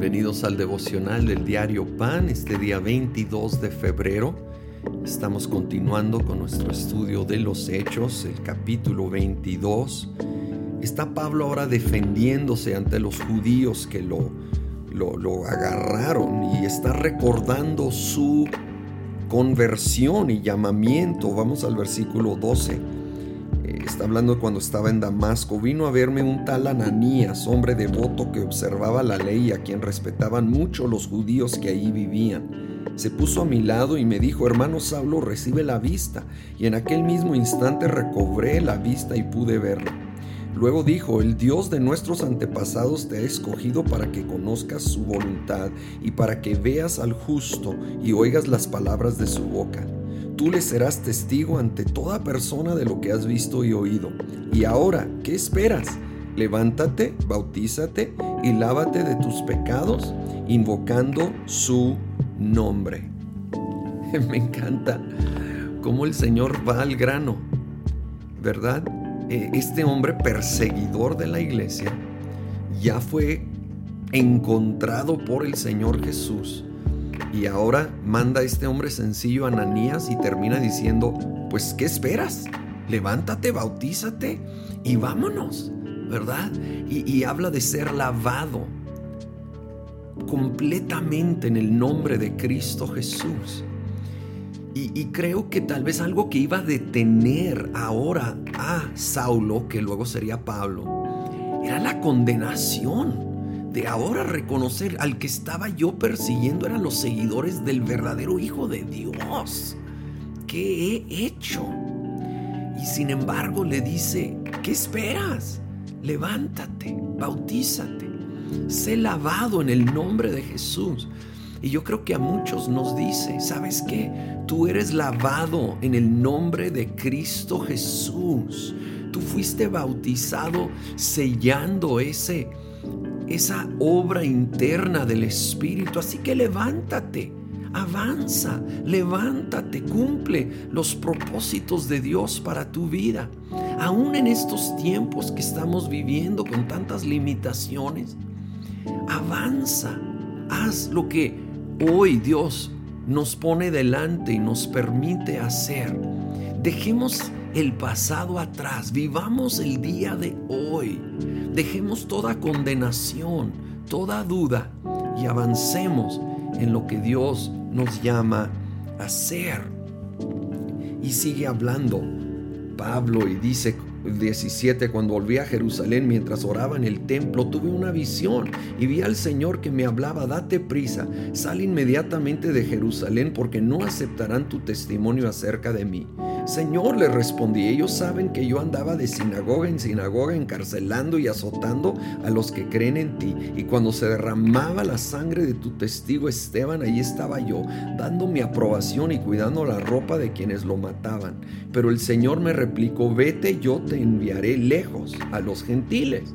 Bienvenidos al devocional del diario Pan, este día 22 de febrero. Estamos continuando con nuestro estudio de los Hechos, el capítulo 22. Está Pablo ahora defendiéndose ante los judíos que lo, lo, lo agarraron y está recordando su conversión y llamamiento. Vamos al versículo 12 está hablando cuando estaba en Damasco, vino a verme un tal Ananías, hombre devoto que observaba la ley a quien respetaban mucho los judíos que allí vivían. Se puso a mi lado y me dijo, hermano Saulo, recibe la vista. Y en aquel mismo instante recobré la vista y pude verlo. Luego dijo, el Dios de nuestros antepasados te ha escogido para que conozcas su voluntad y para que veas al justo y oigas las palabras de su boca tú le serás testigo ante toda persona de lo que has visto y oído. Y ahora, ¿qué esperas? Levántate, bautízate y lávate de tus pecados, invocando su nombre. Me encanta cómo el Señor va al grano, ¿verdad? E, este hombre perseguidor de la iglesia ya fue encontrado por el Señor Jesús y ahora manda a este hombre sencillo Ananías y termina diciendo, pues ¿qué esperas? Levántate, bautízate y vámonos, ¿verdad? Y, habla de ser lavado completamente en el nombre de Cristo Jesús. Y, creo que tal vez algo que iba a detener ahora a Saulo, que luego sería Pablo, era la condenación de ahora reconocer al que estaba yo persiguiendo eran los seguidores del verdadero Hijo de Dios. ¿Qué he hecho? Y sin embargo le dice, ¿qué esperas? Levántate, bautízate, sé lavado en el nombre de Jesús. Y yo creo que a muchos nos dice, ¿sabes qué? Tú eres lavado en el nombre de Cristo Jesús. Tú fuiste bautizado sellando ese esa obra interna del Espíritu. Así que levántate, avanza, levántate, cumple los propósitos de Dios para tu vida. Aún en estos tiempos que estamos viviendo con tantas limitaciones, avanza, haz lo que hoy Dios nos pone delante y nos permite hacer. Dejemos el pasado atrás, vivamos el día de hoy, dejemos toda condenación, toda duda y avancemos en lo que Dios nos llama a hacer. Y sigue hablando Pablo y dice 17, cuando volví a Jerusalén mientras oraba en el templo, tuve una visión y vi al Señor que me hablaba, date prisa, sal inmediatamente de Jerusalén porque no aceptarán tu testimonio acerca de mí. Señor, le respondí, ellos saben que yo andaba de sinagoga en sinagoga encarcelando y azotando a los que creen en ti. Y cuando se derramaba la sangre de tu testigo Esteban, ahí estaba yo, dando mi aprobación y cuidando la ropa de quienes lo mataban. Pero el Señor me replicó, vete, yo te enviaré lejos a los gentiles.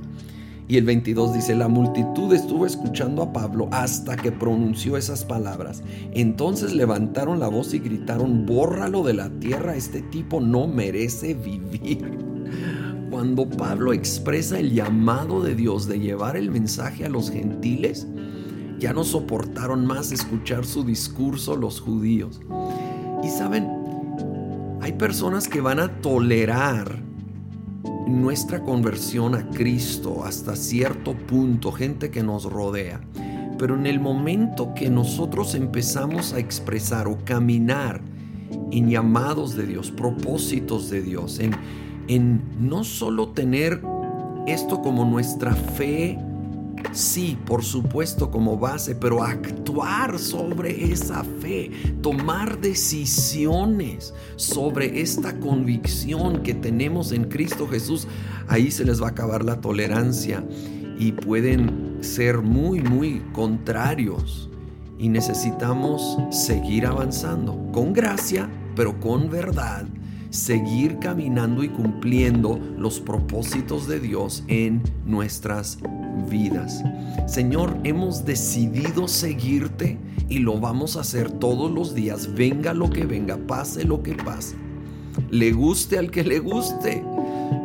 Y el 22 dice, la multitud estuvo escuchando a Pablo hasta que pronunció esas palabras. Entonces levantaron la voz y gritaron, bórralo de la tierra, este tipo no merece vivir. Cuando Pablo expresa el llamado de Dios de llevar el mensaje a los gentiles, ya no soportaron más escuchar su discurso los judíos. Y saben, hay personas que van a tolerar nuestra conversión a Cristo hasta cierto punto, gente que nos rodea. Pero en el momento que nosotros empezamos a expresar o caminar en llamados de Dios, propósitos de Dios, en, en no solo tener esto como nuestra fe sí, por supuesto como base, pero actuar sobre esa fe, tomar decisiones sobre esta convicción que tenemos en Cristo Jesús, ahí se les va a acabar la tolerancia y pueden ser muy, muy contrarios. Y necesitamos seguir avanzando con gracia, pero con verdad seguir caminando y cumpliendo los propósitos de Dios en nuestras vidas. Señor, hemos decidido seguirte y lo vamos a hacer todos los días, venga lo que venga, pase lo que pase. Le guste al que le guste.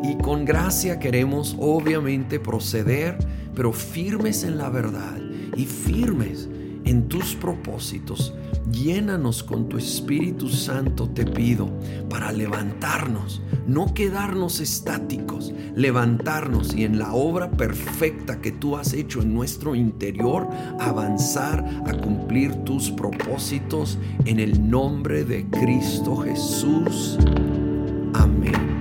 Y con gracia queremos obviamente proceder, pero firmes en la verdad y firmes en tus propósitos. Llénanos con tu Espíritu Santo, te pido, para levantarnos, no quedarnos estáticos, levantarnos y en la obra perfecta que tú has hecho en nuestro interior, avanzar a cumplir tus propósitos en el nombre de Cristo Jesús. Amén.